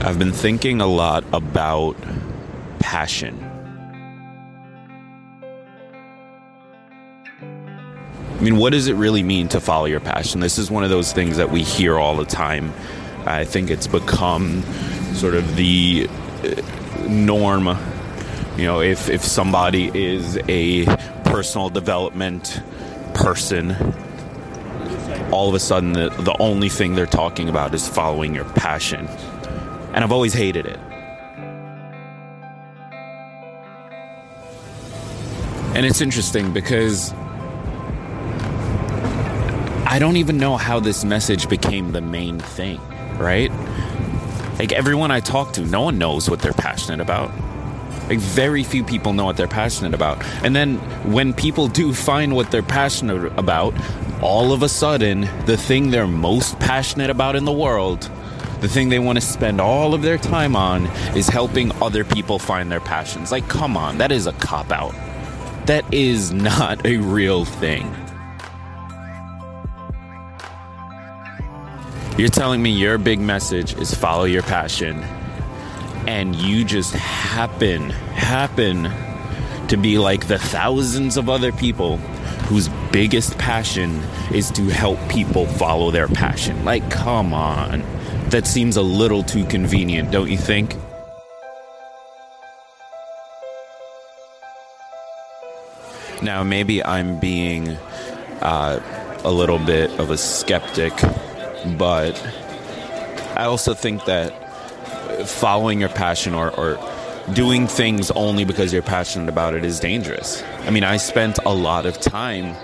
I've been thinking a lot about passion. I mean, what does it really mean to follow your passion? This is one of those things that we hear all the time. I think it's become sort of the uh, norm. You know, if, if somebody is a personal development person, all of a sudden the, the only thing they're talking about is following your passion and I've always hated it. And it's interesting because I don't even know how this message became the main thing, right? Like everyone I talk to, no one knows what they're passionate about. Like very few people know what they're passionate about. And then when people do find what they're passionate about, all of a sudden, the thing they're most passionate about in the world the thing they want to spend all of their time on is helping other people find their passions. Like, come on, that is a cop out. That is not a real thing. You're telling me your big message is follow your passion, and you just happen, happen to be like the thousands of other people whose biggest passion is to help people follow their passion. Like, come on that seems a little too convenient, don't you think? Now, maybe I'm being uh, a little bit of a skeptic, but I also think that following your passion or, or doing things only because you're passionate about it is dangerous. I mean, I spent a lot of time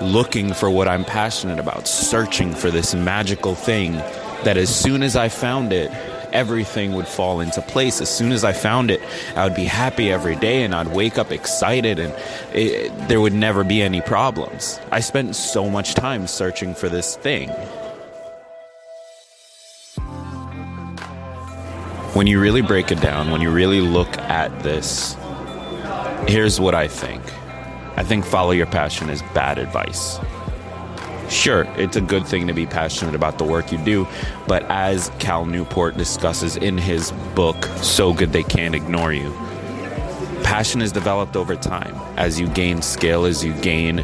looking for what I'm passionate about, searching for this magical thing that as soon as I found it, everything would fall into place. As soon as I found it, I would be happy every day and I'd wake up excited and it, there would never be any problems. I spent so much time searching for this thing. When you really break it down, when you really look at this, here's what I think. I think follow your passion is bad advice sure, it's a good thing to be passionate about the work you do, but as Cal Newport discusses in his book, So Good They Can't Ignore You, passion is developed over time. As you gain skill, as you gain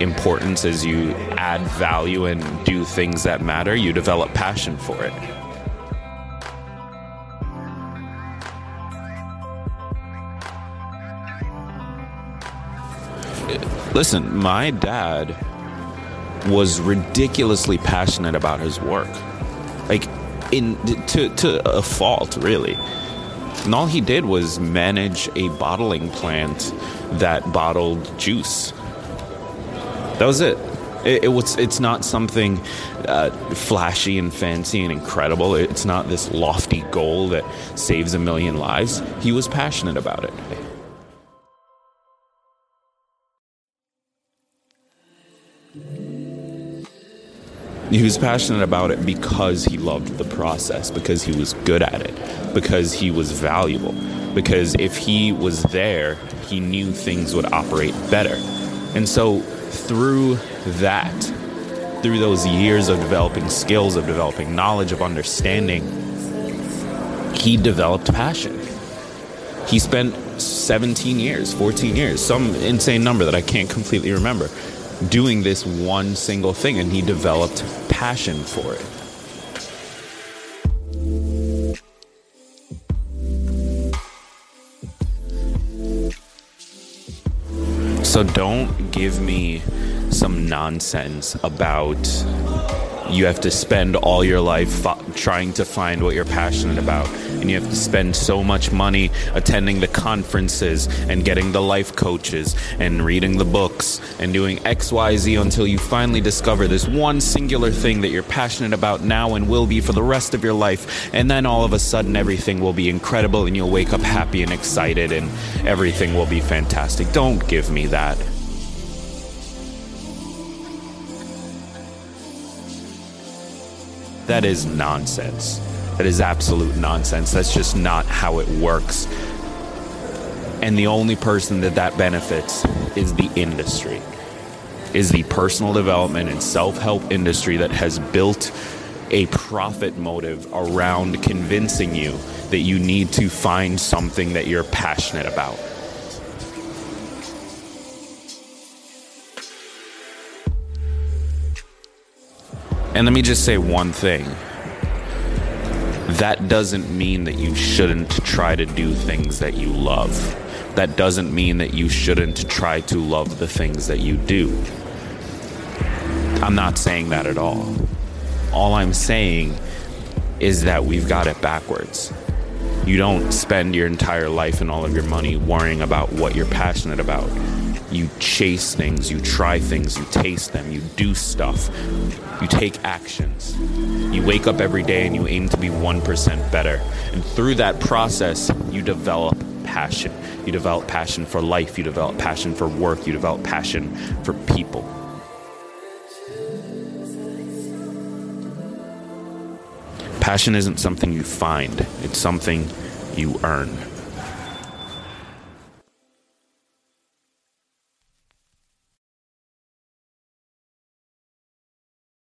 importance, as you add value and do things that matter, you develop passion for it. Listen, my dad was ridiculously passionate about his work. Like in to to a fault really. And all he did was manage a bottling plant that bottled juice. That was it. It, it was. It's not something uh, flashy and fancy and incredible. It's not this lofty goal that saves a million lives. He was passionate about it. He was passionate about it because he loved the process, because he was good at it, because he was valuable. Because if he was there, he knew things would operate better. And so, through that, through those years of developing skills, of developing knowledge, of understanding, he developed passion. He spent 17 years, 14 years, some insane number that I can't completely remember, doing this one single thing, and he developed passion for it. So don't give me some nonsense about you have to spend all your life trying to find what you're passionate about. And you have to spend so much money attending the conferences and getting the life coaches and reading the books and doing XYZ until you finally discover this one singular thing that you're passionate about now and will be for the rest of your life. And then all of a sudden, everything will be incredible and you'll wake up happy and excited and everything will be fantastic. Don't give me that. That is nonsense. That is absolute nonsense. That's just not how it works. And the only person that that benefits is the industry, is the personal development and self help industry that has built a profit motive around convincing you that you need to find something that you're passionate about. And let me just say one thing. That doesn't mean that you shouldn't try to do things that you love. That doesn't mean that you shouldn't try to love the things that you do. I'm not saying that at all. All I'm saying is that we've got it backwards. You don't spend your entire life and all of your money worrying about what you're passionate about you chase things, you try things, you taste them, you do stuff, you take actions. You wake up every day and you aim to be 1% better. And through that process, you develop passion. You develop passion for life, you develop passion for work, you develop passion for people. Passion isn't something you find, it's something you earn.